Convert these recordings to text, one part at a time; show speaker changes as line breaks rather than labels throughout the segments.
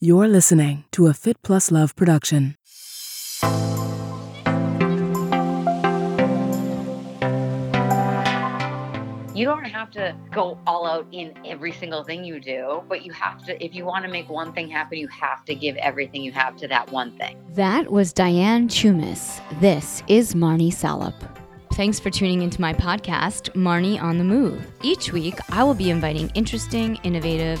You're listening to a Fit Plus Love production.
You don't have to go all out in every single thing you do, but you have to, if you want to make one thing happen, you have to give everything you have to that one thing.
That was Dyan Tsiumis. This is Marnie Salop. Thanks for tuning into my podcast, Marnie on the Move. Each week, I will be inviting interesting, innovative,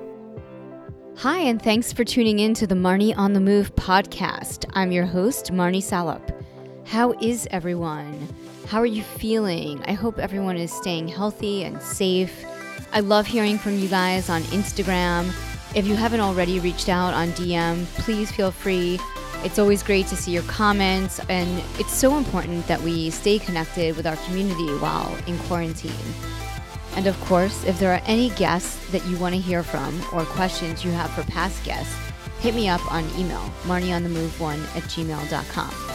Hi, and thanks for tuning in to the Marnie on the Move podcast. I'm your host, Marnie Salop. How is everyone? How are you feeling? I hope everyone is staying healthy and safe. I love hearing from you guys on Instagram. If you haven't already reached out on DM, please feel free. It's always great to see your comments, and it's so important that we stay connected with our community while in quarantine. And of course, if there are any guests that you want to hear from or questions you have for past guests, hit me up on email, marnieonthemove1 at gmail.com.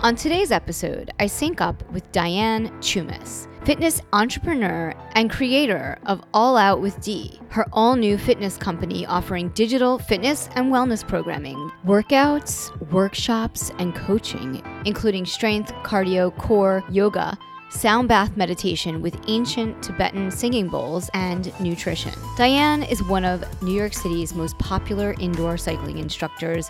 On today's episode, I sync up with Dyan Tsiumis, fitness entrepreneur and creator of All Out with D, her all new fitness company offering digital fitness and wellness programming, workouts, workshops, and coaching, including strength, cardio, core, yoga sound bath meditation with ancient Tibetan singing bowls, and nutrition. Dyan is one of New York City's most popular indoor cycling instructors,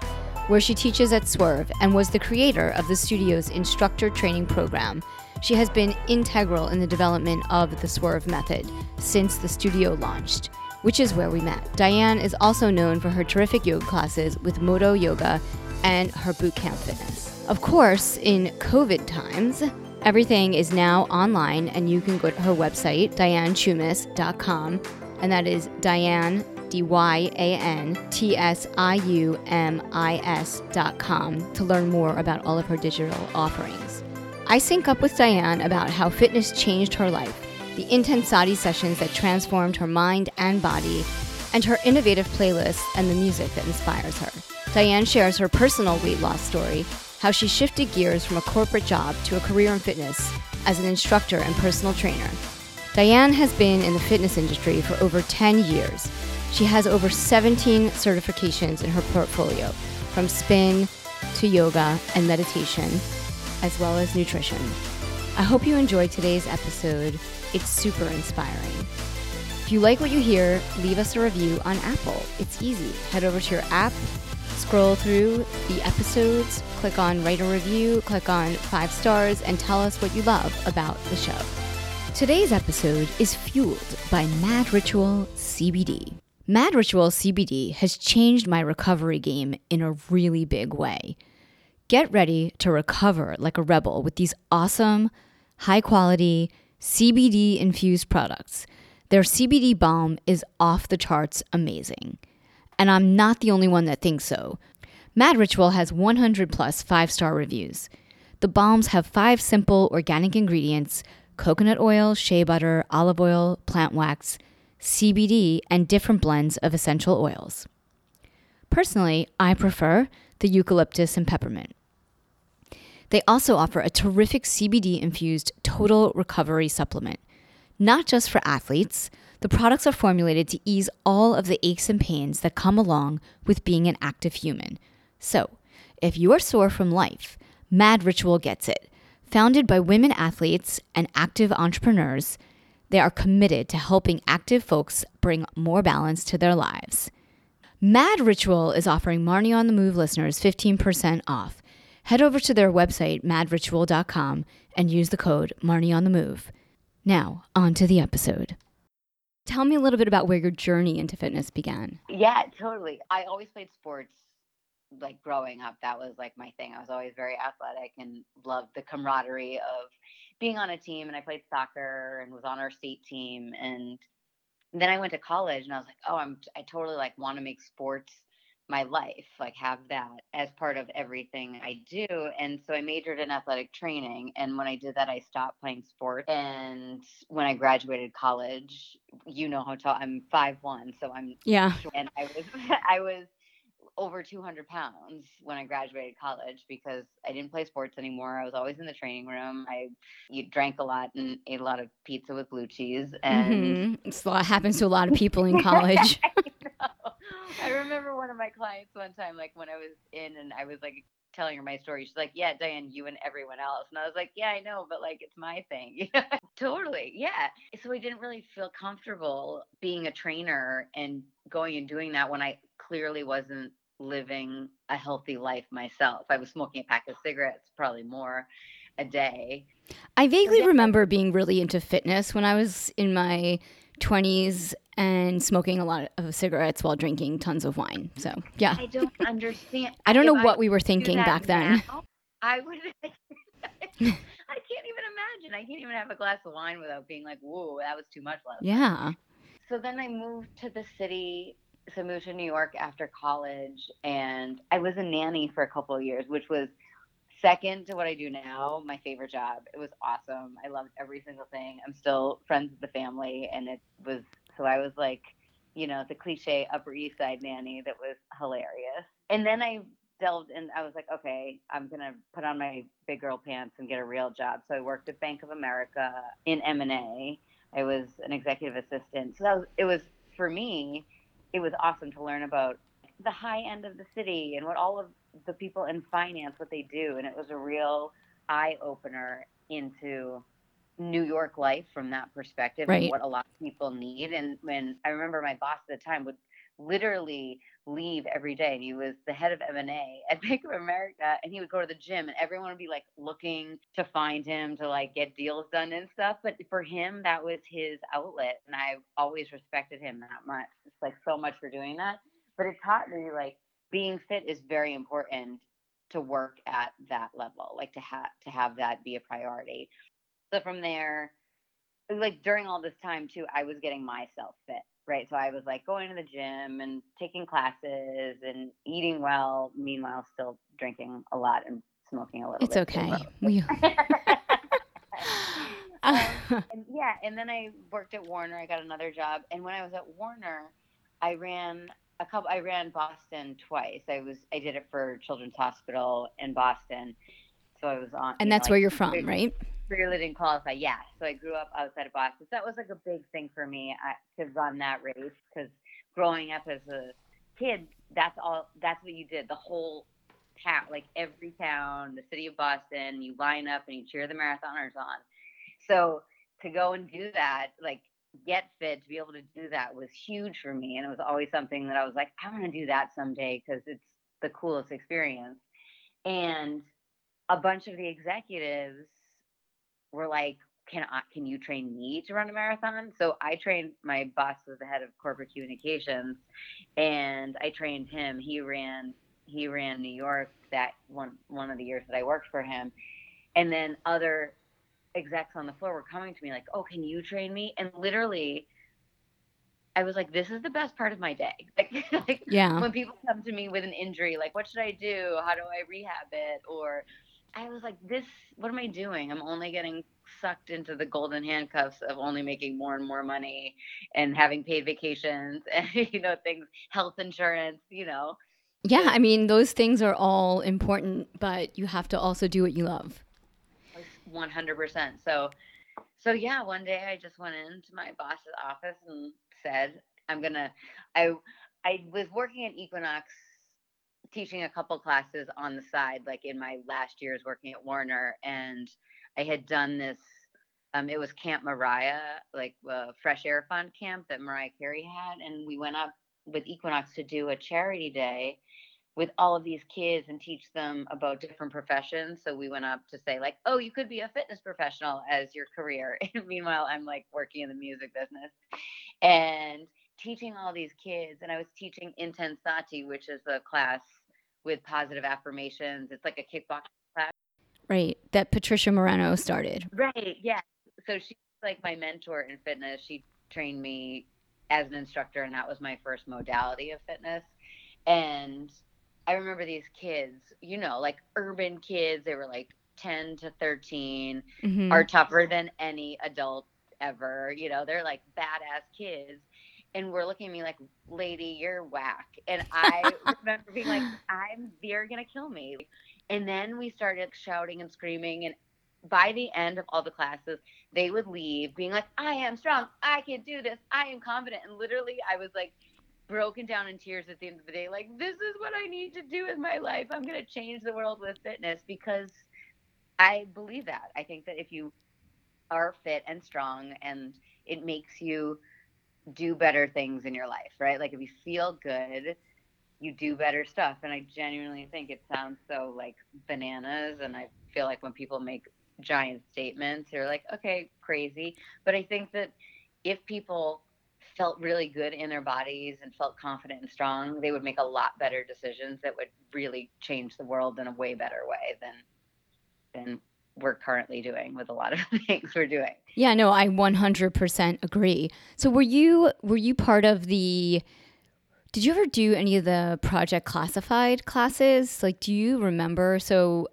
where she teaches at Swerve and was the creator of the studio's instructor training program. She has been integral in the development of the Swerve method since the studio launched, which is where we met. Dyan is also known for her terrific yoga classes with Modo Yoga and her bootcamp fitness. Of course, in COVID times, Everything is now online, and you can go to her website, dyantsiumis.com, and that is Dyan, D Y A N T S I U M I S.com, to learn more about all of her digital offerings. I sync up with Dyan about how fitness changed her life, the Intensati sessions that transformed her mind and body, and her innovative playlists and the music that inspires her. Dyan shares her personal weight loss story how she shifted gears from a corporate job to a career in fitness as an instructor and personal trainer. Dyan has been in the fitness industry for over 10 years. She has over 17 certifications in her portfolio, from spin to yoga and meditation, as well as nutrition. I hope you enjoyed today's episode. It's super inspiring. If you like what you hear, leave us a review on Apple. It's easy. Head over to your app, scroll through the episodes, click on write a review, click on five stars, and tell us what you love about the show. Today's episode is fueled by Mad Ritual CBD. Mad Ritual CBD has changed my recovery game in a really big way. Get ready to recover like a rebel with these awesome, high quality, CBD infused products. Their CBD balm is off the charts amazing. And I'm not the only one that thinks so. Mad Ritual has 100 plus five star reviews. The balms have five simple organic ingredients coconut oil, shea butter, olive oil, plant wax, CBD, and different blends of essential oils. Personally, I prefer the eucalyptus and peppermint. They also offer a terrific CBD infused total recovery supplement, not just for athletes, the products are formulated to ease all of the aches and pains that come along with being an active human. So, if you're sore from life, Mad Ritual gets it. Founded by women athletes and active entrepreneurs, they are committed to helping active folks bring more balance to their lives. Mad Ritual is offering Marnie on the Move listeners 15% off. Head over to their website, madritual.com, and use the code Marnie on the Move. Now, on to the episode. Tell me a little bit about where your journey into fitness began.
Yeah, totally. I always played sports like growing up. That was like my thing. I was always very athletic and loved the camaraderie of being on a team. And I played soccer and was on our state team. And then I went to college and I was like, oh, I'm I totally like want to make sports my life, like have that as part of everything I do. And so I majored in athletic training. And when I did that, I stopped playing sports. And when I graduated college, you know how tall I'm five one, so I'm
yeah.
And I was I was over 200 pounds when I graduated college because I didn't play sports anymore. I was always in the training room. I you drank a lot and ate a lot of pizza with blue cheese. And
mm-hmm. it's a lot happens to a lot of people in college.
I remember one of my clients one time, like when I was in and I was like telling her my story. She's like, "Yeah, Dyan, you and everyone else." And I was like, "Yeah, I know, but like it's my thing." totally, yeah. So I didn't really feel comfortable being a trainer and going and doing that when I clearly wasn't living a healthy life myself. I was smoking a pack of cigarettes, probably more a day.
I vaguely remember being really into fitness when I was in my 20s and smoking a lot of cigarettes while drinking tons of wine. So, yeah.
I don't understand.
I don't know what I we were thinking back then.
I would. I can't even imagine. I can't even have a glass of wine without being like, "Whoa, that was too much last."
Yeah.
So then I moved to the city. So I moved to New York after college, and I was a nanny for a couple of years, which was second to what I do now. My favorite job. It was awesome. I loved every single thing. I'm still friends with the family, and it was so I was like, you know, the cliche Upper East Side nanny that was hilarious. And then I delved and I was like, okay, I'm gonna put on my big girl pants and get a real job. So I worked at Bank of America in M and A. I was an executive assistant. So that was it was for me, it was awesome to learn about the high end of the city and what all of the people in finance what they do and it was a real eye opener into New York life from that perspective
right.
and what a lot of people need. And when I remember my boss at the time would literally leave every day and he was the head of M&A at Bank of America and he would go to the gym and everyone would be like looking to find him to like get deals done and stuff but for him that was his outlet and I've always respected him that much it's like so much for doing that but it taught me like being fit is very important to work at that level like to have to have that be a priority so from there, like during all this time too, I was getting myself fit, right? So I was like going to the gym and taking classes and eating well. Meanwhile, still drinking a lot and smoking a little.
It's okay. We.
um, and yeah, and then I worked at Warner. I got another job, and when I was at Warner, I ran a couple. I ran Boston twice. I was I did it for Children's Hospital in Boston, so I was on.
And that's know, like, where you're from, right?
really didn't qualify. Yeah, so I grew up outside of Boston. So that was like a big thing for me uh, to run that race because growing up as a kid, that's all. That's what you did. The whole town, like every town, the city of Boston, you line up and you cheer the marathoners on. So to go and do that, like get fit, to be able to do that was huge for me, and it was always something that I was like, I want to do that someday because it's the coolest experience. And a bunch of the executives were like, can I, can you train me to run a marathon? So I trained my boss was the head of corporate communications, and I trained him. He ran he ran New York that one one of the years that I worked for him, and then other execs on the floor were coming to me like, "Oh, can you train me?" And literally, I was like, "This is the best part of my day." Like, like
yeah,
when people come to me with an injury, like, "What should I do? How do I rehab it?" or I was like, this, what am I doing? I'm only getting sucked into the golden handcuffs of only making more and more money and having paid vacations and, you know, things, health insurance, you know.
Yeah. I mean, those things are all important, but you have to also do what you love.
100%. So, so yeah, one day I just went into my boss's office and said, I'm going to, I, I was working at Equinox teaching a couple classes on the side, like in my last years working at Warner, and I had done this. Um, it was Camp Mariah, like fresh air fund camp that Mariah Carey had, and we went up with Equinox to do a charity day with all of these kids and teach them about different professions. So we went up to say like, "Oh, you could be a fitness professional as your career." And meanwhile, I'm like working in the music business, and teaching all these kids. And I was teaching Intensati, which is a class with positive affirmations. It's like a kickboxing class.
Right. That Patricia Moreno started.
Right. Yeah. So she's like my mentor in fitness. She trained me as an instructor, and that was my first modality of fitness. And I remember these kids, you know, like urban kids, they were like 10 to 13,
Mhm.
are tougher than any adult ever. You know, they're like badass kids. And we're looking at me like, lady, you're whack. And I remember being like, I'm, you're going to kill me. And then we started shouting and screaming. And by the end of all the classes, they would leave being like, I am strong. I can do this. I am confident. And literally, I was like, broken down in tears at the end of the day. Like, this is what I need to do with my life. I'm going to change the world with fitness because I believe that. I think that if you are fit and strong and it makes you do better things in your life, right? Like if you feel good, you do better stuff. And I genuinely think it sounds so like bananas. And I feel like when people make giant statements, you're like, okay, crazy. But I think that if people felt really good in their bodies and felt confident and strong, they would make a lot better decisions that would really change the world in a way better way than than we're currently doing with a lot of things we're doing.
Yeah, no, I 100% agree. So were you were you part of the Did you ever do any of the project classified classes? Like do you remember? So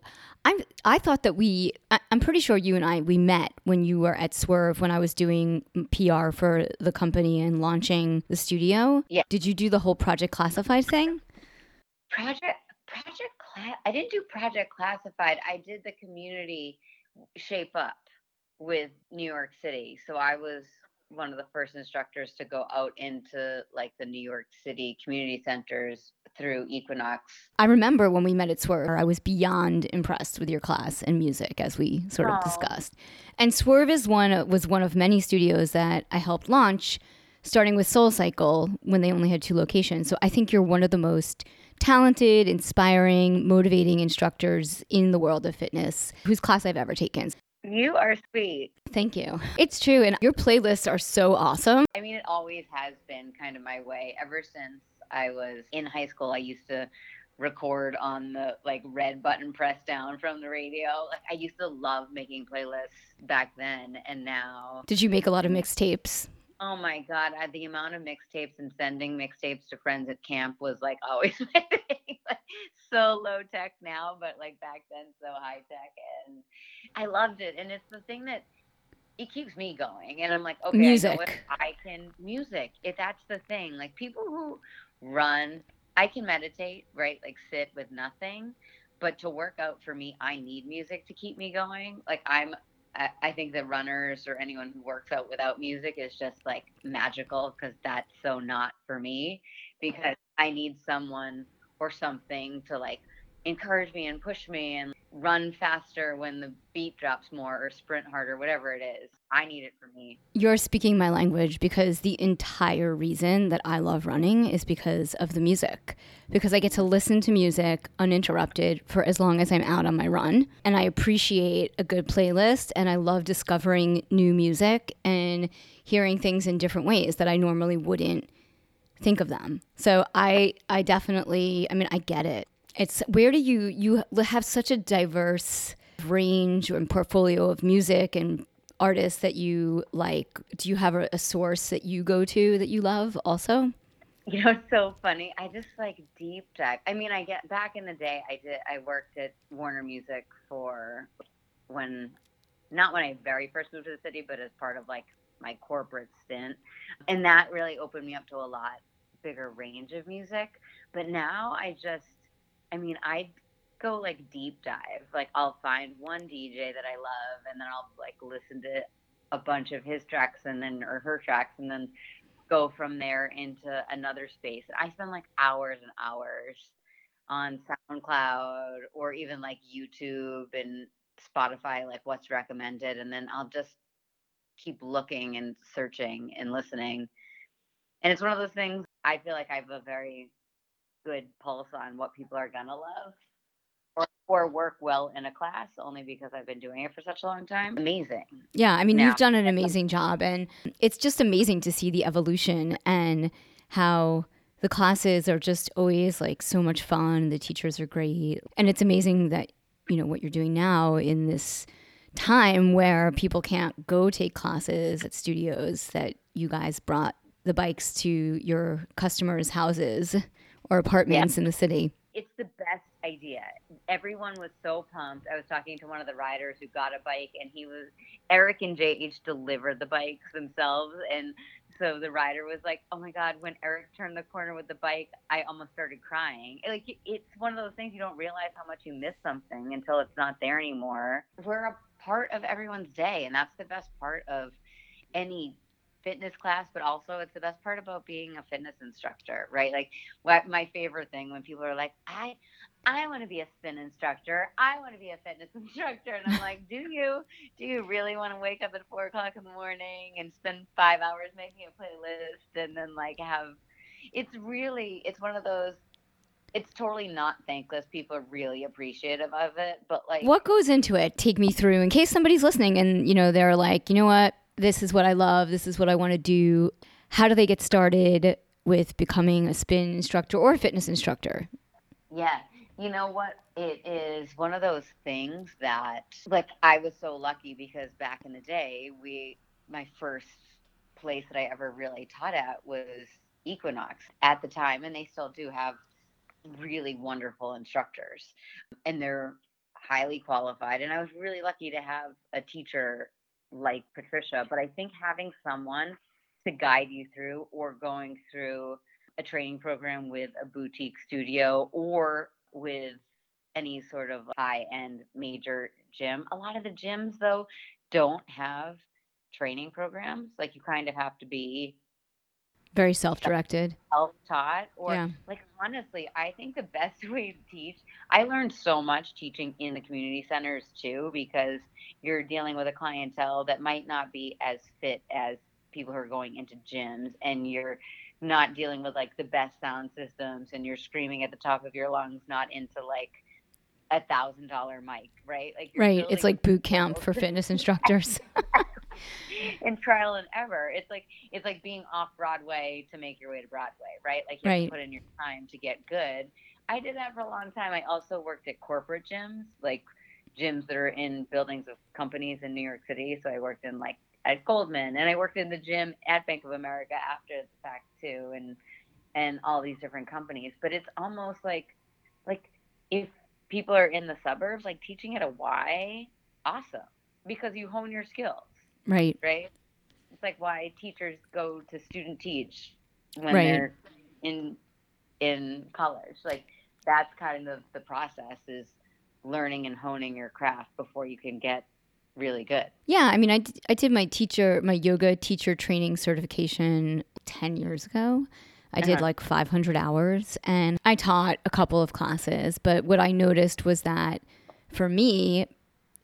I'm I thought that we I, I'm pretty sure you and I we met when you were at Swerve when I was doing PR for the company and launching the studio.
Yeah.
Did you do the whole project classified thing?
Project project class I didn't do project classified. I did the community shape up with New York City. So I was one of the first instructors to go out into like the New York City community centers through Equinox.
I remember when we met at Swerve, I was beyond impressed with your class and music, as we sort of discussed. And Swerve is one was one of many studios that I helped launch, starting with Soul Cycle when they only had two locations. So I think you're one of the most talented, inspiring, motivating instructors in the world of fitness, whose class I've ever taken.
You are sweet.
Thank you. It's true, and your playlists are so awesome.
I mean, it always has been kind of my way ever since I was in high school. I used to record on the like red button press down from the radio. Like I used to love making playlists back then, and now,
Did you make a lot of mixtapes?
Oh my god, I, the amount of mixtapes and sending mixtapes to friends at camp was like always my thing. Like, so low tech now, but like back then, so high tech, and I loved it. And it's the thing that it keeps me going. And I'm like, okay, I
Music.
I can music. If that's the thing, like people who run, I can meditate, right? Like sit with nothing. But to work out for me, I need music to keep me going. Like I'm, I, I think that runners or anyone who works out without music is just like magical because that's so not for me. Because I need someone or something to like encourage me and push me and run faster when the beat drops more or sprint harder, whatever it is. I need it for me.
You're speaking my language because the entire reason that I love running is because of the music. Because I get to listen to music uninterrupted for as long as I'm out on my run. And I appreciate a good playlist and I love discovering new music and hearing things in different ways that I normally wouldn't think of them. So I I definitely I mean I get it. It's where do you you have such a diverse range and portfolio of music and artists that you like. Do you have a, a source that you go to that you love also?
You know, it's so funny. I just like deep dive. I mean, I get back in the day, I did, I worked at Warner Music for when, not when I very first moved to the city, but as part of like my corporate stint. And that really opened me up to a lot bigger range of music. But now I just, I mean, I go like deep dive. Like I'll find one DJ that I love and then I'll like listen to a bunch of his tracks and then, or her tracks and then go from there into another space. I spend like hours and hours on SoundCloud or even like YouTube and Spotify, like what's recommended. And then I'll just keep looking and searching and listening. And it's one of those things I feel like I have a very good pulse on what people are to love or, or work well in a class only because I've been doing it for such a long time. Amazing.
Yeah, I mean,
Yeah.
you've done an amazing job, and it's just amazing to see the evolution and how the classes are just always like so much fun. The teachers are great, and it's amazing that you know what you're doing now in this time where people can't go take classes at studios that you guys brought the bikes to your customers' houses or apartments yeah. in the city.
It's the best idea. Everyone was so pumped. I was talking to one of the riders who got a bike, and he was Eric and JH delivered the bikes themselves, and so the rider was like, "Oh my god!" When Eric turned the corner with the bike, I almost started crying. Like it's one of those things you don't realize how much you miss something until it's not there anymore. We're a part of everyone's day, and that's the best part of any fitness class, but also it's the best part about being a fitness instructor, right? Like what my favorite thing when people are like, I I want to be a spin instructor. I want to be a fitness instructor. And I'm like, do you? Do you really want to wake up at four o'clock in the morning and spend five hours making a playlist and then like have it's really it's one of those it's totally not thankless. People are really appreciative of it. But like
What goes into it? Take me through in case somebody's listening and you know, they're like, you know what, this is what I love, this is what I want to do. How do they get started with becoming a spin instructor or a fitness instructor?
Yeah. You know what? It is one of those things that, like, I was so lucky because back in the day, we, my first place that I ever really taught at was Equinox at the time, and they still do have really wonderful instructors, and they're highly qualified. And I was really lucky to have a teacher like Patricia, but I think having someone to guide you through or going through a training program with a boutique studio or with any sort of high end major gym. A lot of the gyms, though, don't have training programs. Like you kind of have to be
very self directed,
self taught. Or, yeah. like, honestly, I think the best way to teach, I learned so much teaching in the community centers too, because you're dealing with a clientele that might not be as fit as people who are going into gyms and you're not dealing with like the best sound systems and you're screaming at the top of your lungs, not into like a thousand dollar mic, right?
Like right, it's like boot camp for fitness instructors.
in trial and error, it's like it's like being off Broadway to make your way to Broadway, right? Like you right. have to put in your time to get good. I did that for a long time. I also worked at corporate gyms, like gyms that are in buildings of companies in New York City. So I worked in like at Goldman, and I worked in the gym at Bank of America after the fact too, and and all these different companies. But it's almost like like if people are in the suburbs, like teaching at a Y, awesome because you hone your skills.
Right.
Right. It's like why teachers go to student teach when right. they're in in college. Like that's kind of the process is learning and honing your craft before you can get really good.
Yeah, I mean, I, d- I did my teacher, my yoga teacher training certification 10 years ago. I uh-huh. did like 500 hours and I taught a couple of classes. But what I noticed was that for me,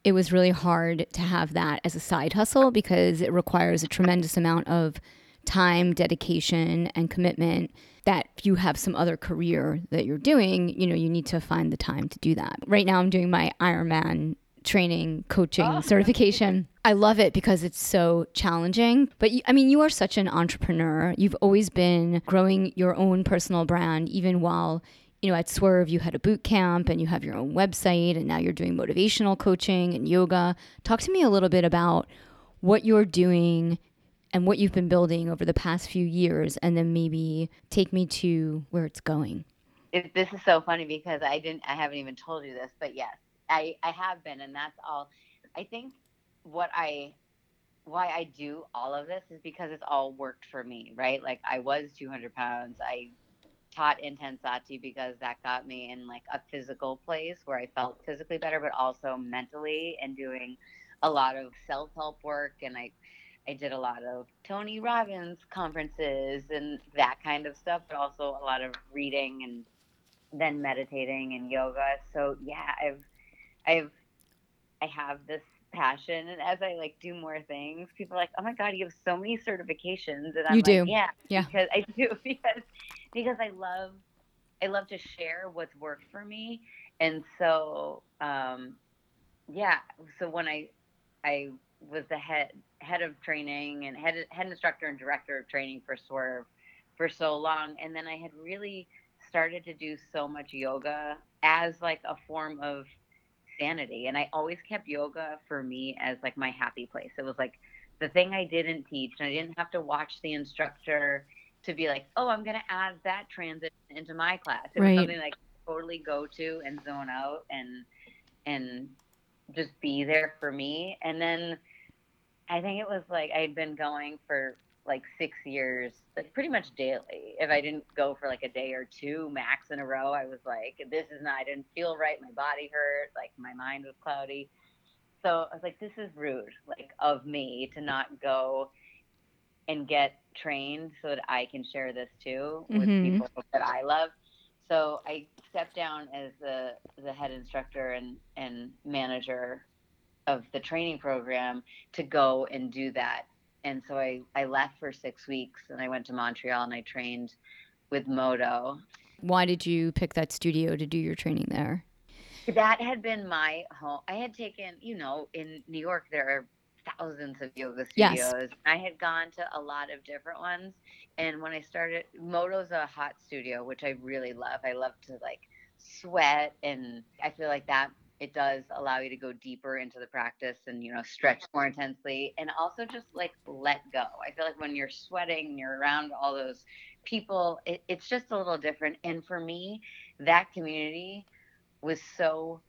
it was really hard to have that as a side hustle because it requires a tremendous amount of time, dedication, and commitment that if you have some other career that you're doing, you know, you need to find the time to do that. Right now I'm doing my Ironman training coaching oh. certification. I love it because it's so challenging. But you, I mean, you are such an entrepreneur. You've always been growing your own personal brand, even while you know at Swerve you had a boot camp and you have your own website, and now you're doing motivational coaching and yoga. Talk to me a little bit about what you're doing and what you've been building over the past few years, and then maybe take me to where it's going.
It, this is so funny because I didn't, I haven't even told you this, but yes, I, I have been, and that's all. I think what I why I do all of this is because it's all worked for me, right? Like I was 200 pounds. I taught Intensati because that got me in like a physical place where I felt physically better, but also mentally and doing a lot of self help work. And I, I did a lot of Tony Robbins conferences and that kind of stuff, but also a lot of reading and then meditating and yoga. So yeah, I've I've I have this passion and as I like do more things, people are like, Oh my god, you have so many certifications and I'm
you
like,
do.
Yeah.
Yeah.
Because I do because because I love I love to share what's worked for me. And so um yeah, so when I I was the head head of training and head head instructor and director of training for Swerve for so long and then I had really started to do so much yoga as like a form of sanity. And I always kept yoga for me as like my happy place. It was like the thing I didn't teach, and I didn't have to watch the instructor to be like, oh, I'm going to add that transition into my class. It
Right.
was something like totally go to and zone out and and just be there for me. And then I think it was like I'd been going for like six years, like pretty much daily. If I didn't go for like a day or two max in a row, I was like, this is not, I didn't feel right. My body hurt, like my mind was cloudy. So I was like, this is rude, like of me to not go and get trained so that I can share this too with
Mhm.
people that I love. So I stepped down as the the head instructor and and manager of the training program to go and do that. And so I I left for 6 weeks and I went to Montreal and I trained with Modo.
Why did you pick that studio to do your training there?
That had been my home. I had taken, you know, in New York there are thousands of yoga studios. Yes. I had gone to a lot of different ones. And when I started, Modo's a hot studio, which I really love. I love to like sweat, and I feel like that it does allow you to go deeper into the practice and you know stretch more intensely, and also just like let go. I feel like when you're sweating, and you're around all those people, it, it's just a little different. And for me, that community was so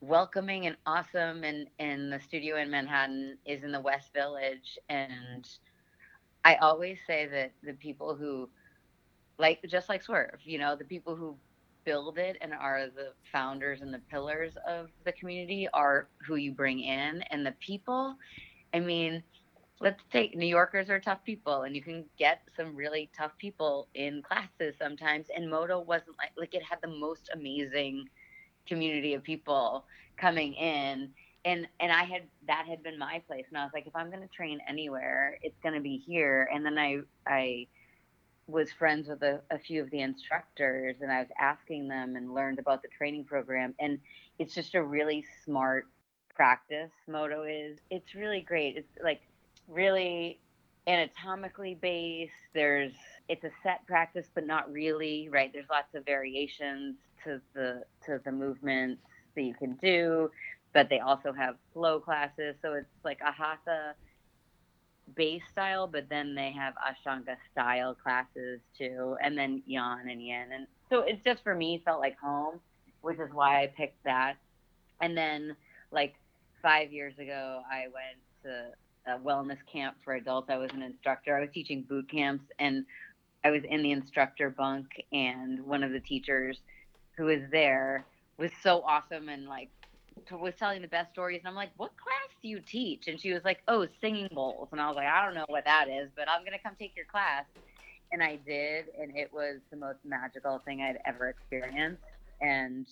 welcoming and awesome and and the studio in Manhattan is in the West Village. And I always say that the people who like just like Swerve, you know, the people who build it and are the founders and the pillars of the community are who you bring in. And the people I mean let's take New Yorkers are tough people and you can get some really tough people in classes sometimes. And Modo wasn't like like it had the most amazing community of people coming in. And and I had that had been my place. And I was like if I'm going to train anywhere it's going to be here. And then I I was friends with a, a few of the instructors and I was asking them and learned about the training program. And it's just a really smart practice Modo is it's really great. It's like really anatomically based. There's it's a set practice but not really right? There's lots of variations to the to the movements that you can do but they also have flow classes. So it's like a hatha base style but then they have ashtanga style classes too and then yan and yin. And so it's just for me felt like home which is why i picked that. And then like five years ago i went to a wellness camp for adults. I was an instructor. I was teaching boot camps and i was in the instructor bunk and one of the teachers who was there was so awesome and like was telling the best stories. And i'm like what class do you teach? And she was like oh singing bowls. And i was like i don't know what that is but i'm going to come take your class. And i did and it was the most magical thing i'd ever experienced. And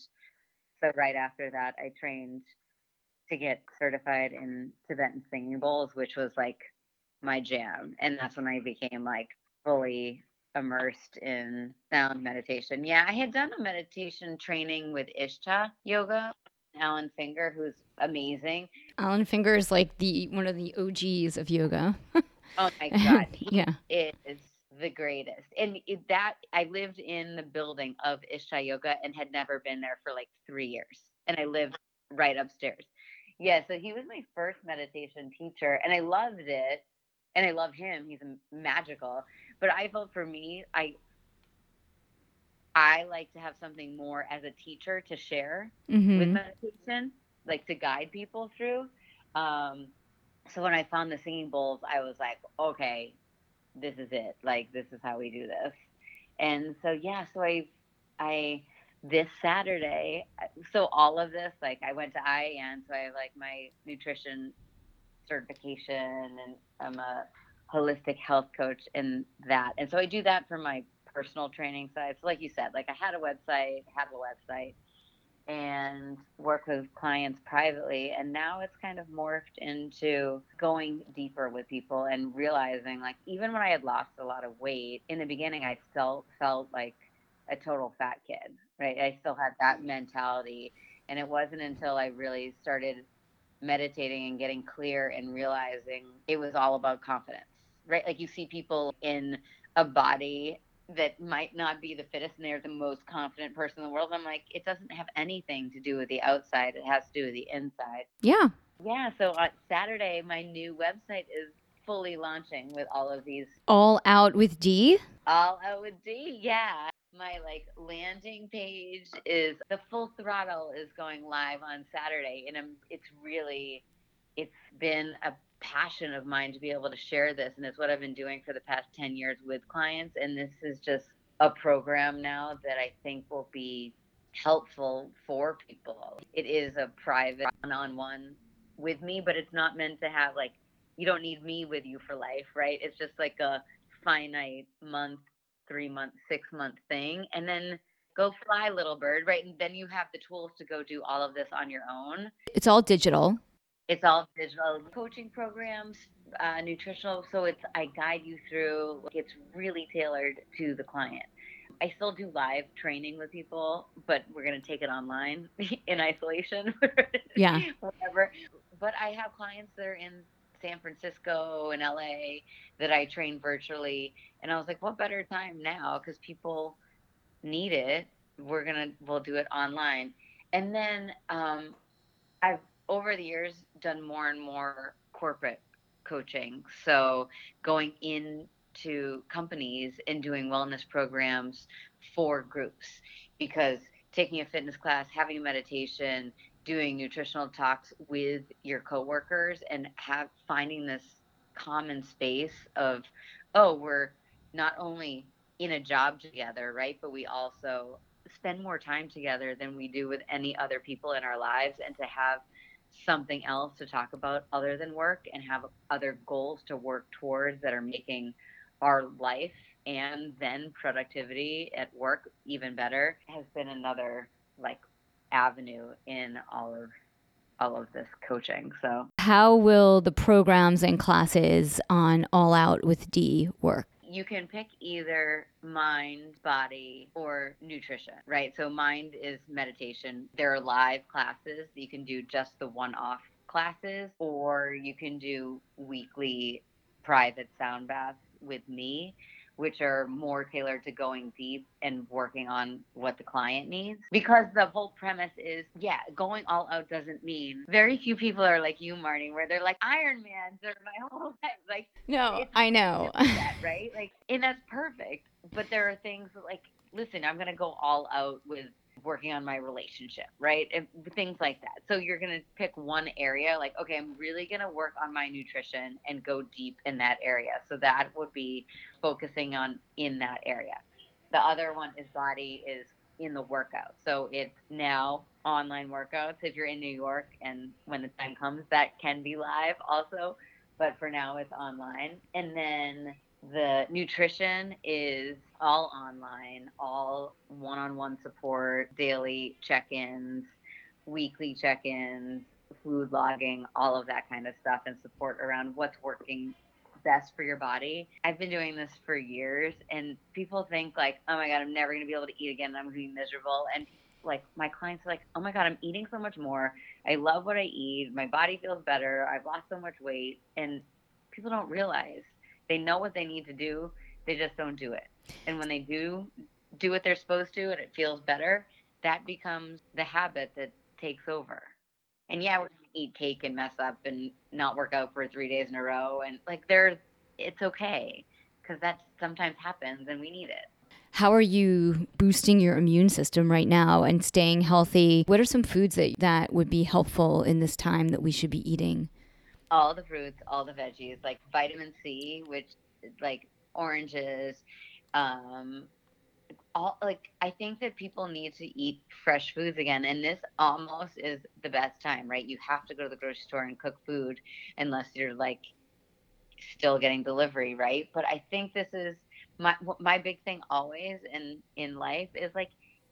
so right after that i trained to get certified in tibetan singing bowls which was like my jam. And that's when i became like fully immersed in sound meditation. Yeah, I had done a meditation training with Ishta Yoga, Alan Finger, who's amazing.
Alan Finger is like the one of the OGs of yoga.
Oh my God,
yeah.
is the greatest. And that I lived in the building of Ishta Yoga and had never been there for like three years, and I lived right upstairs. Yeah, so he was my first meditation teacher, and I loved it, and I love him. He's magical. But I felt for me, I I like to have something more as a teacher to share with
hmm
meditation, like to guide people through. Um, so when I found the singing bowls, I was like, okay, this is it. Like this is how we do this. And so yeah, so I I this Saturday, so all of this, like I went to IIN, so I have like my nutrition certification and I'm a holistic health coach in that. And so I do that for my personal training side. So like you said, like I had a website, have a website and work with clients privately and now it's kind of morphed into going deeper with people and realizing like even when I had lost a lot of weight in the beginning I still felt like a total fat kid, right? I still had that mentality and it wasn't until I really started meditating and getting clear and realizing it was all about confidence, right? Like you see people in a body that might not be the fittest and they're the most confident person in the world. I'm like, it doesn't have anything to do with the outside, it has to do with the inside.
Yeah.
Yeah, so on Saturday, my new website is fully launching with all of these
All out with D?
all out with D. Yeah. My like landing page is the full throttle is going live on Saturday and I'm, it's really it's been a passion of mine to be able to share this and it's what I've been doing for the past 10 years with clients and this is just a program now that I think will be helpful for people. It is a private one-on-one with me, but it's not meant to have like you don't need me with you for life, right? It's just like a finite month, three month, six month thing. And then go fly, little bird, right? And then you have the tools to go do all of this on your own.
It's all digital.
It's all digital coaching programs, uh, nutritional. So it's I guide you through. It's really tailored to the client. I still do live training with people, but we're gonna take it online in isolation.
Yeah.
Whatever. But I have clients that are in San Francisco and LA that I train virtually. And I was like, what better time now? Because people need it. We're going to, we'll do it online. And then um, I've, over the years, done more and more corporate coaching. So going into companies and doing wellness programs for groups because taking a fitness class, having a meditation, doing nutritional talks with your coworkers and have finding this common space of oh we're not only in a job together right but we also spend more time together than we do with any other people in our lives and to have something else to talk about other than work and have other goals to work towards that are making our life and then productivity at work even better has been another like avenue in all of all of this coaching. So,
how will the programs and classes on All Out with D work?
You can pick either mind, body, or nutrition, right? So, mind is meditation. There are live classes. You can do just the one off classes, or you can do weekly private sound baths with me which are more tailored to going deep and working on what the client needs. Because the whole premise is, yeah, going all out doesn't mean very few people are like you, Marnie, where they're like Iron Man are my whole life. Like,
no, I know,
that, right? Like, and that's perfect. But there are things like, listen, I'm gonna go all out with working on my relationship, right? And things like that. So you're going to pick one area, like, okay, I'm really going to work on my nutrition and go deep in that area. So that would be focusing on in that area. The other one is body is in the workout. So it's now online workouts. If you're in New York and when the time comes, that can be live also. But for now, it's online. And then the nutrition is all online, all one on one support, daily check ins, weekly check ins, food logging, all of that kind of stuff, and support around what's working best for your body. I've been doing this for years, and people think, like, oh my God, I'm never going to be able to eat again. I'm going to be miserable. And like my clients are like, oh my God, I'm eating so much more. I love what I eat. My body feels better. I've lost so much weight. And people don't realize they know what they need to do, they just don't do it. And when they do do what they're supposed to and it feels better, that becomes the habit that takes over. And yeah, we're gonna eat cake and mess up and not work out for three days in a row, and like there's, it's okay because that sometimes happens and we need it.
How are you boosting your immune system right now and staying healthy? What are some foods that that would be helpful in this time that we should be eating?
All the fruits, all the veggies, like vitamin C, which like oranges, um, all like I think that people need to eat fresh foods again, and this almost is the best time, right? You have to go to the grocery store and cook food unless you're like still getting delivery, right? But I think this is my my big thing always in in life is like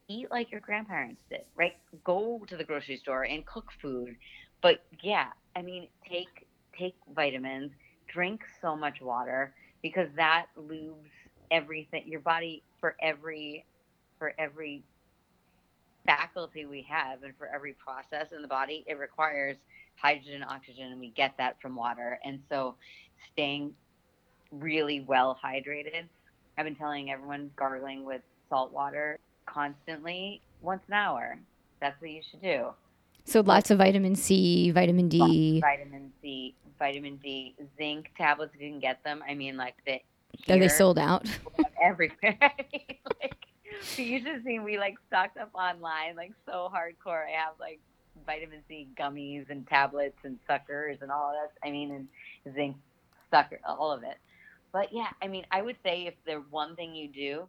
eat like your grandparents did, right? Go to the grocery store and cook food. But yeah, I mean, take take vitamins, drink so much water because that lubes everything your body for every for every faculty we have and for every process in the body it requires hydrogen oxygen and we get that from water. And so staying really well hydrated i've been telling everyone gargling with salt water constantly once an hour. That's what you should do
So lots of vitamin C, vitamin D.
Vitamin C, vitamin D, zinc tablets if you can get them. I mean, like the.
Are they sold out?
everywhere? like, you should see we like stocked up online like so hardcore. I have like vitamin C gummies and tablets and suckers and all of that. I mean, and zinc sucker, all of it. But yeah, I mean, I would say if there's one thing you do,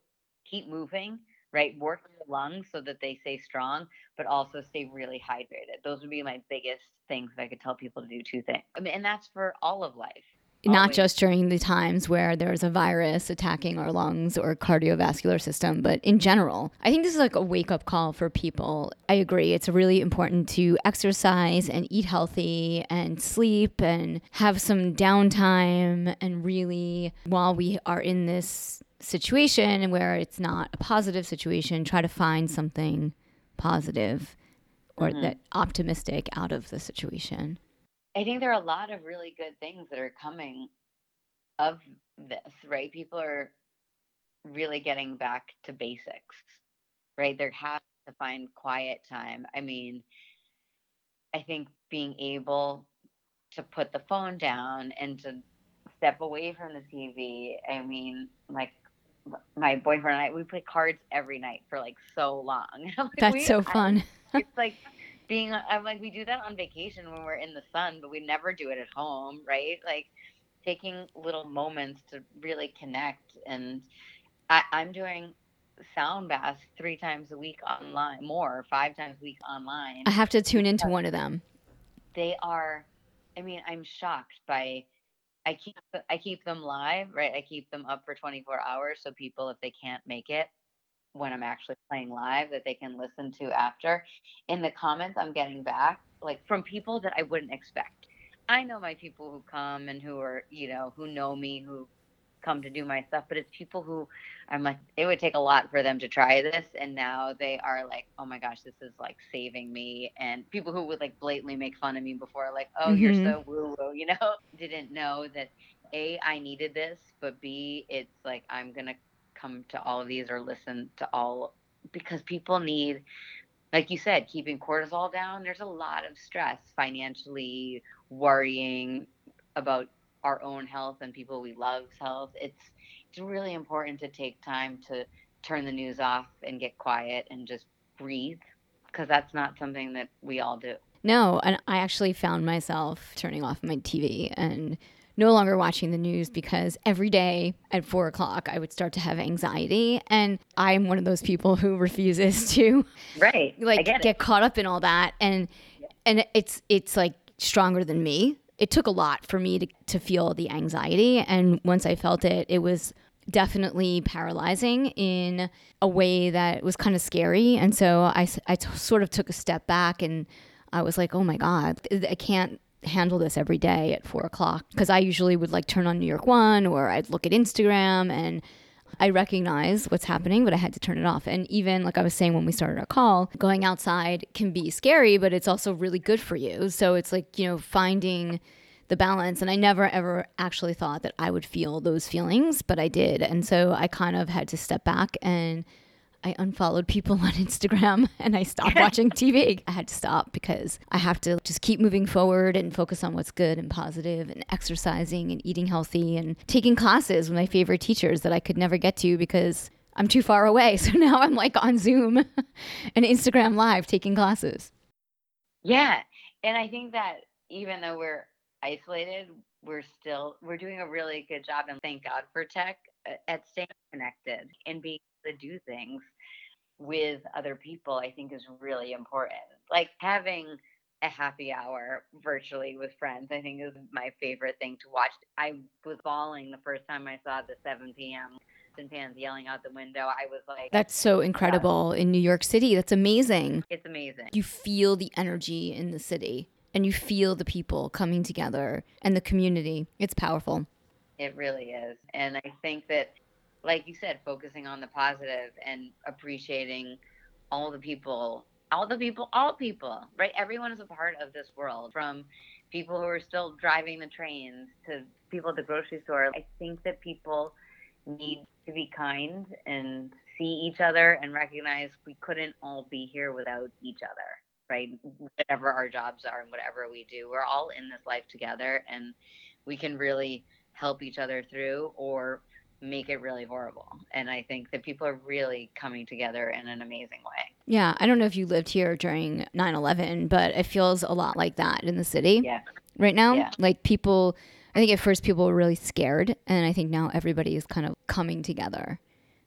keep moving, right? Work your lungs so that they stay strong, but also stay really hydrated. Those would be my biggest things I could tell people to do two things. I mean, and that's for all of life.
Not
Always.
just during the times where there's a virus attacking our lungs or cardiovascular system, but in general. I think this is like a wake up call for people. I agree. It's really important to exercise and eat healthy and sleep and have some downtime and really, while we are in this situation where it's not a positive situation, try to find something positive or mm-hmm. that optimistic out of the situation.
I think there are a lot of really good things that are coming of this, right? People are really getting back to basics, right? They're having to find quiet time. I mean, I think being able to put the phone down and to step away from the TV. I mean, like my boyfriend and I, we play cards every night for like so long. Like,
That's
we-
so
I-
fun.
it's like being I'm like we do that on vacation when we're in the sun, but we never do it at home, right? Like taking little moments to really connect and I, I'm doing sound baths three times a week online, more five times a week online.
I have to tune into one of them.
They are, I mean, I'm shocked by. I keep I keep them live, right? I keep them up for 24 hours so people, if they can't make it when I'm actually playing live, that they can listen to after. In the comments, I'm getting back like from people that I wouldn't expect. I know my people who come and who are, you know, who know me, who come to do my stuff, but it's people who I'm like, it would take a lot for them to try this. And now they are like, oh my gosh, this is like saving me. And people who would like blatantly make fun of me before, like, oh, you're
Mhm.
so woo woo, you know, didn't know that A, I needed this, but B, it's like, I'm going to come to all of these or listen to all because people need, like you said, keeping cortisol down. There's a lot of stress financially, worrying about our own health and people we love's health. It's it's really important to take time to turn the news off and get quiet and just breathe because that's not something that we all do.
No, and I actually found myself turning off my TV and no longer watching the news because every day at four o'clock I would start to have anxiety, and I'm one of those people who refuses to
Right.
Like
get
get, caught up in all that, and and it's it's like stronger than me. It took a lot for me to to feel the anxiety, and once I felt it, it was definitely paralyzing in a way that was kind of scary. And so I, I t- sort of took a step back and I was like, oh my God, I can't handle this every day at four o'clock. Because I usually would like turn on New York One or I'd look at Instagram and I recognize what's happening, but I had to turn it off. And even like I was saying when we started our call, going outside can be scary, but it's also really good for you. So it's like, you know, finding the balance. And I never ever actually thought that I would feel those feelings, but I did. And so I kind of had to step back and I unfollowed people on Instagram and I stopped watching TV. I had to stop because I have to just keep moving forward and focus on what's good and positive and exercising and eating healthy and taking classes with my favorite teachers that I could never get to because I'm too far away. So now I'm like on Zoom and Instagram live taking classes.
Yeah. And I think that even though we're isolated, we're still we're doing a really good job and thank God for tech uh, at staying connected and being to do things with other people I think is really important. Like having a happy hour virtually with friends, I think is my favorite thing to watch. I was bawling the first time I saw the 7 p.m. and fans yelling out the window. I was like,
That's so incredible in New York City. That's amazing.
it's amazing.
You feel the energy in the city and you feel the people coming together and the community. It's powerful.
It really is. And I think that, like you said, focusing on the positive and appreciating all the people, all the people, all people, right? Everyone is a part of this world from people who are still driving the trains to people at the grocery store. I think that people need to be kind and see each other and recognize we couldn't all be here without each other, right? Whatever our jobs are and whatever we do, we're all in this life together and we can really help each other through or make it really horrible. And I think that people are really coming together in an amazing way.
Yeah, I don't know if you lived here during 9/11, but it feels a lot like that in the city.
Yeah.
Right now,
Yeah.
like people I think at first people were really scared and I think now everybody is kind of coming together.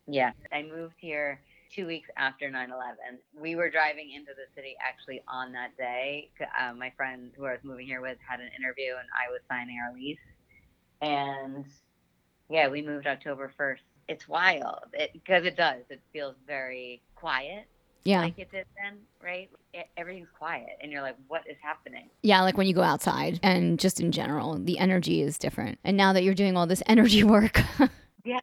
Yeah. I moved here two weeks after 9 11. We were driving into the city actually on that day. Uh, my friend who I was moving here with had an interview and I was signing our lease. And yeah, we moved October 1st. It's wild because it, does. It feels very quiet
Yeah.
like it did then, right? E- Everything's quiet and you're like, what is happening?
Yeah, like when you go outside and just in general, the energy is different. And now that you're doing all this energy work,
Yeah,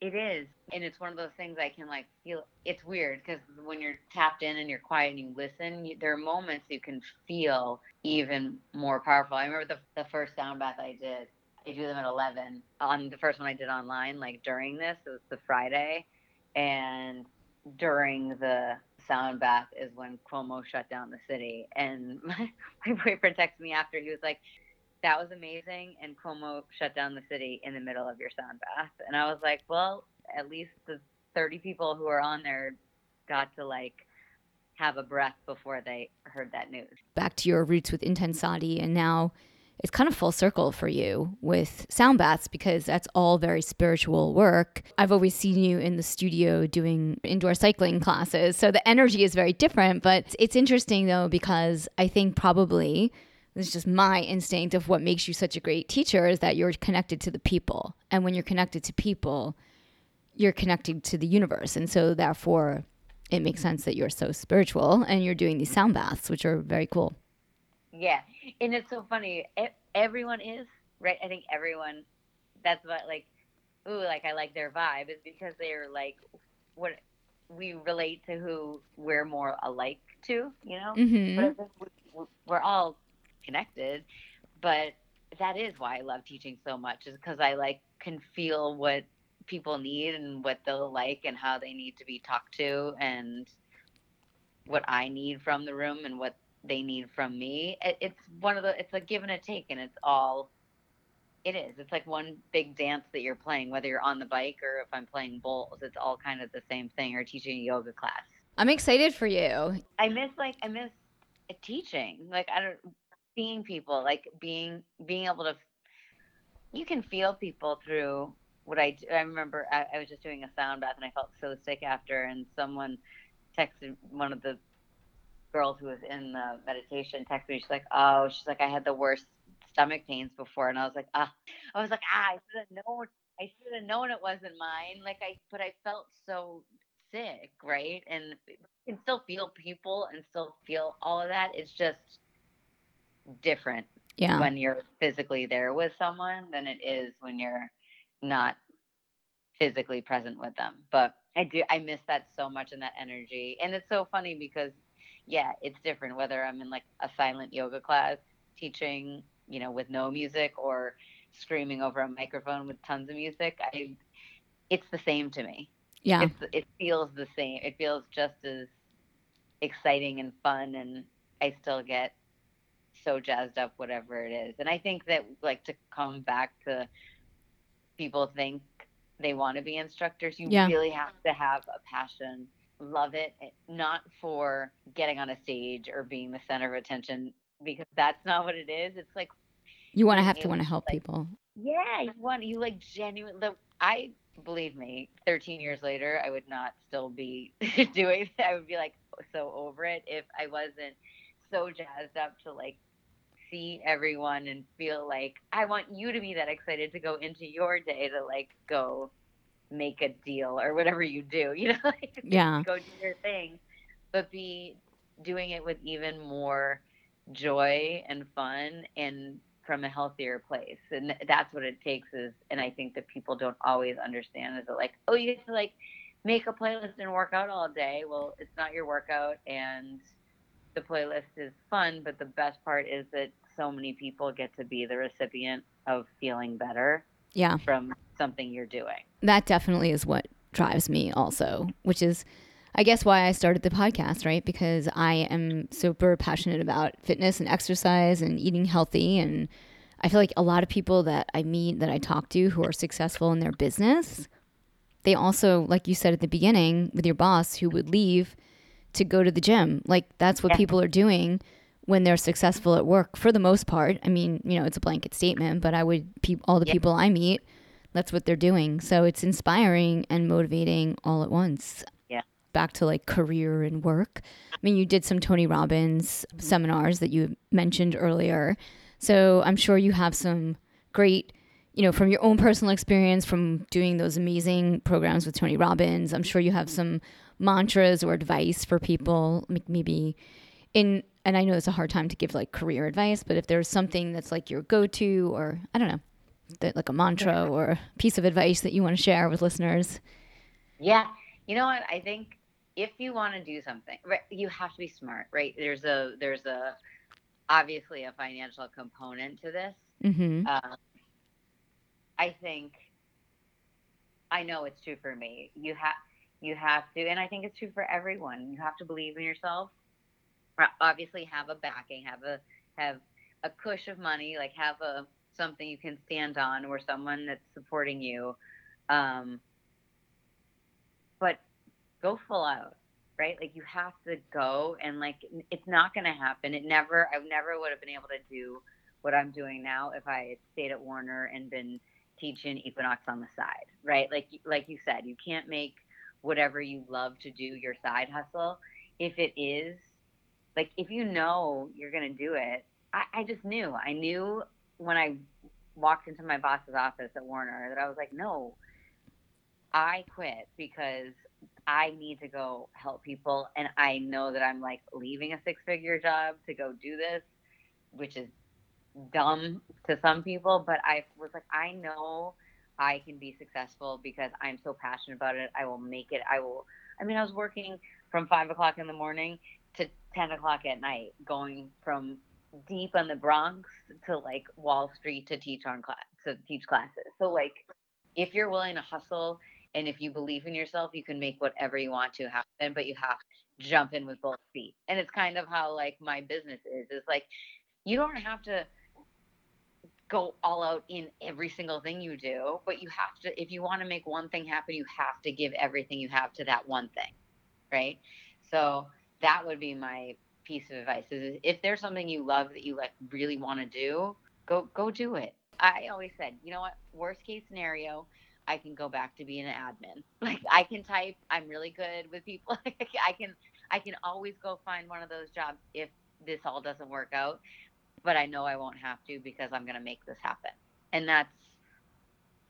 it is. And it's one of those things I can like feel. It's weird because when you're tapped in and you're quiet and you listen, you, there are moments you can feel even more powerful. I remember the, the first sound bath I did. I do them at 11. On the first one I did online, like during this, it was the Friday. And during the sound bath is when Cuomo shut down the city. And my, my boyfriend texted me after. He was like, that was amazing. And Cuomo shut down the city in the middle of your sound bath. And I was like, well, at least the 30 people who are on there got to like have a breath before they heard that news.
back to your roots with Intensati, and now it's kind of full circle for you with sound baths because that's all very spiritual work. I've always seen you in the studio doing indoor cycling classes, so the energy is very different. But it's interesting though because I think probably this is just my instinct of what makes you such a great teacher is that you're connected to the people, and when you're connected to people, you're connected to the universe, and so therefore. It makes sense that you're so spiritual and you're doing these sound baths, which are very cool.
Yeah. And it's so funny. Everyone is, right? I think everyone, that's what like, ooh, like I like their vibe is because they're like, what we relate to who we're more alike to, you know?
Mm-hmm.
but we- we're all connected but that is why i love teaching so much is because i like can feel what people need and what they'll like and how they need to be talked to and what i need from the room and what they need from me It- it's one of the it's a give and a take and it's all it is it's like one big dance that you're playing whether you're on the bike or if i'm playing bowls it's all kind of the same thing or teaching a yoga class
I'm excited for you.
I miss like I miss teaching. Like I don't seeing people, like being being able to. You can feel people through what I do. I remember I, I was just doing a sound bath and I felt so sick after, and someone texted one of the girls who was in the meditation texted me. She's like, "Oh, she's like I had the worst stomach pains before," and I was like, "Ah," I was like, "Ah, I should have known. I should have known it wasn't mine." Like I, but I felt so sick, right? And you can still feel people and still feel all of that. It's just different
Yeah.
when you're physically there with someone than it is when you're not physically present with them. But I do I miss that so much and that energy. And it's so funny because yeah, it's different whether I'm in like a silent yoga class teaching, you know, with no music or screaming over a microphone with tons of music. I it's the same to me
Yeah.
it's, it feels the same. It feels just as exciting and fun, and I still get so jazzed up, whatever it is. And I think that, like, to come back to people think they want to be instructors, you
Yeah.
really have to have a passion, love it, eh, not for getting on a stage or being the center of attention, because that's not what it is. It's like
You want to have to want to help
like,
people.
yeah, you want you like genuine. The I believe me, 13 years later, I would not still be doing. that. I would be like so over it if I wasn't so jazzed up to like see everyone and feel like I want you to be that excited to go into your day to like go make a deal or whatever you do. You know, like
Yeah.
go do your thing, but be doing it with even more joy and fun and from a healthier place. And that's what it takes is, and I think that people don't always understand is that like, oh, you get to like make a playlist and work out all day. Well, it's not your workout and the playlist is fun, but the best part is that so many people get to be the recipient of feeling better
Yeah.
from something you're doing.
That definitely is what drives me also, which is I guess why I started the podcast, right? Because I am super passionate about fitness and exercise and eating healthy. And I feel like a lot of people that I meet, that I talk to who are successful in their business, they also, like you said at the beginning with your boss, who would leave to go to the gym. Like that's what
Yeah.
people are doing when they're successful at work for the most part. I mean, you know, it's a blanket statement, but I would, pe- all the
Yeah.
people I meet, that's what they're doing. So it's inspiring and motivating all at once.
Yeah.
Back to like career and work. I mean, you did some Tony Robbins seminars that you mentioned earlier. So I'm sure you have some great, you know, from your own personal experience from doing those amazing programs with Tony Robbins. I'm sure you have some mantras or advice for people, maybe in, and I know it's a hard time to give like career advice, but if there's something that's like your go to or I don't know, that like a mantra or a piece of advice that you want to share with listeners.
Yeah. You know what? I think if you want to do something, right, you have to be smart, right? There's a there's a obviously a financial component to this.
Mm-hmm.
Um, I think I know it's true for me. You have you have to, and I think it's true for everyone. You have to believe in yourself. Obviously, have a backing, have a have a cush of money, like have a something you can stand on, or someone that's supporting you. Um, but go full out, right? Like you have to go, and like it's not going to happen. It never. I never would have been able to do what I'm doing now if I had stayed at Warner and been teaching Equinox on the side, right? Like like you said, you can't make whatever you love to do your side hustle. If it is like if you know you're gonna do it, I, I just knew. I knew when I walked into my boss's office at Warner that I was like, no, I quit because I need to go help people and I know that I'm like leaving a six figure job to go do this, which is dumb to some people, but I was like, I know I can be successful because I'm so passionate about it. I will make it. I will. I mean, I was working from five o'clock in the morning to 10 o'clock at night, going from deep in the Bronx to like Wall Street to teach on class, to teach classes. So, like, if you're willing to hustle and if you believe in yourself, you can make whatever you want to happen, but you have to jump in with both feet. And it's kind of how like my business is. It's like you don't have to go all out in every single thing you do, but you have to if you want to make one thing happen, you have to give everything you have to that one thing. Right? So that would be my piece of advice is if there's something you love that you like really want to do, go go do it. I always said, you know what, worst case scenario, I can go back to being an admin. Like I can type, I'm really good with people. I can I can always go find one of those jobs if this all doesn't work out. But I know I won't have to because I'm gonna make this happen. And that's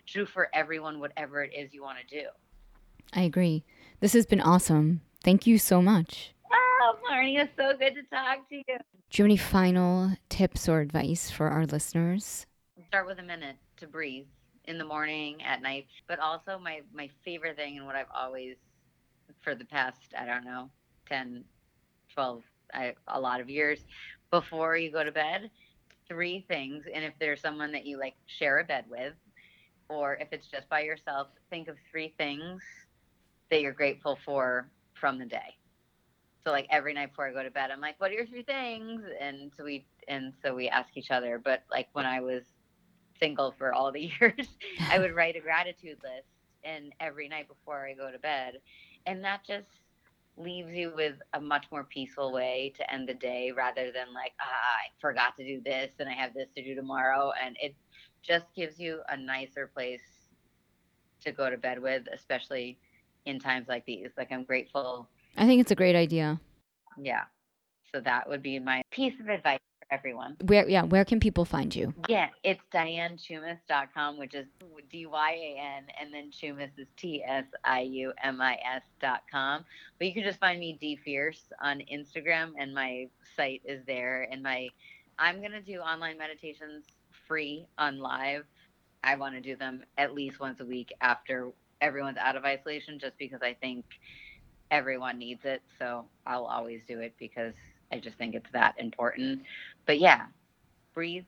true for everyone, whatever it is you want to do.
I agree. This has been awesome. Thank you so much.
Oh, Marni, it's so good to talk to you.
Do you have any final tips or advice for our listeners?
start with a minute to breathe in the morning at night but also my my favorite thing and what i've always for the past i don't know 10 12 I, a lot of years before you go to bed three things and if there's someone that you like share a bed with or if it's just by yourself think of three things that you're grateful for from the day so like every night before i go to bed i'm like what are your three things and so we and so we ask each other but like when i was single for all the years, I would write a gratitude list and every night before I go to bed. And that just leaves you with a much more peaceful way to end the day rather than like, ah, I forgot to do this and I have this to do tomorrow. And it just gives you a nicer place to go to bed with, especially in times like these. Like I'm grateful.
I think it's a great idea.
Yeah. So that would be my piece of advice for everyone.
Where yeah, where can people find you?
Yeah, it's dyantsiumis.com, which is D Y A N, and then Tsiumis is T S I U M I S.com. But you can just find me D Fierce on Instagram, and my site is there. And my, I'm gonna do online meditations free on live. I want to do them at least once a week after everyone's out of isolation, just because I think everyone needs it. So I'll always do it because I just think it's that important. But yeah, breathe,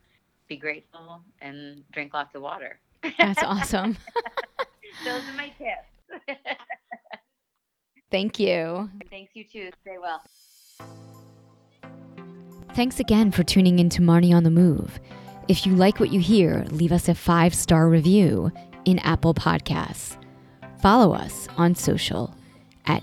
be grateful, and drink lots of water.
That's awesome.
Those are my tips.
Thank you.
Thanks, you too. Stay well.
Thanks again for tuning in to Marni on the Move. If you like what you hear, leave us a five star review in Apple Podcasts. Follow us on social at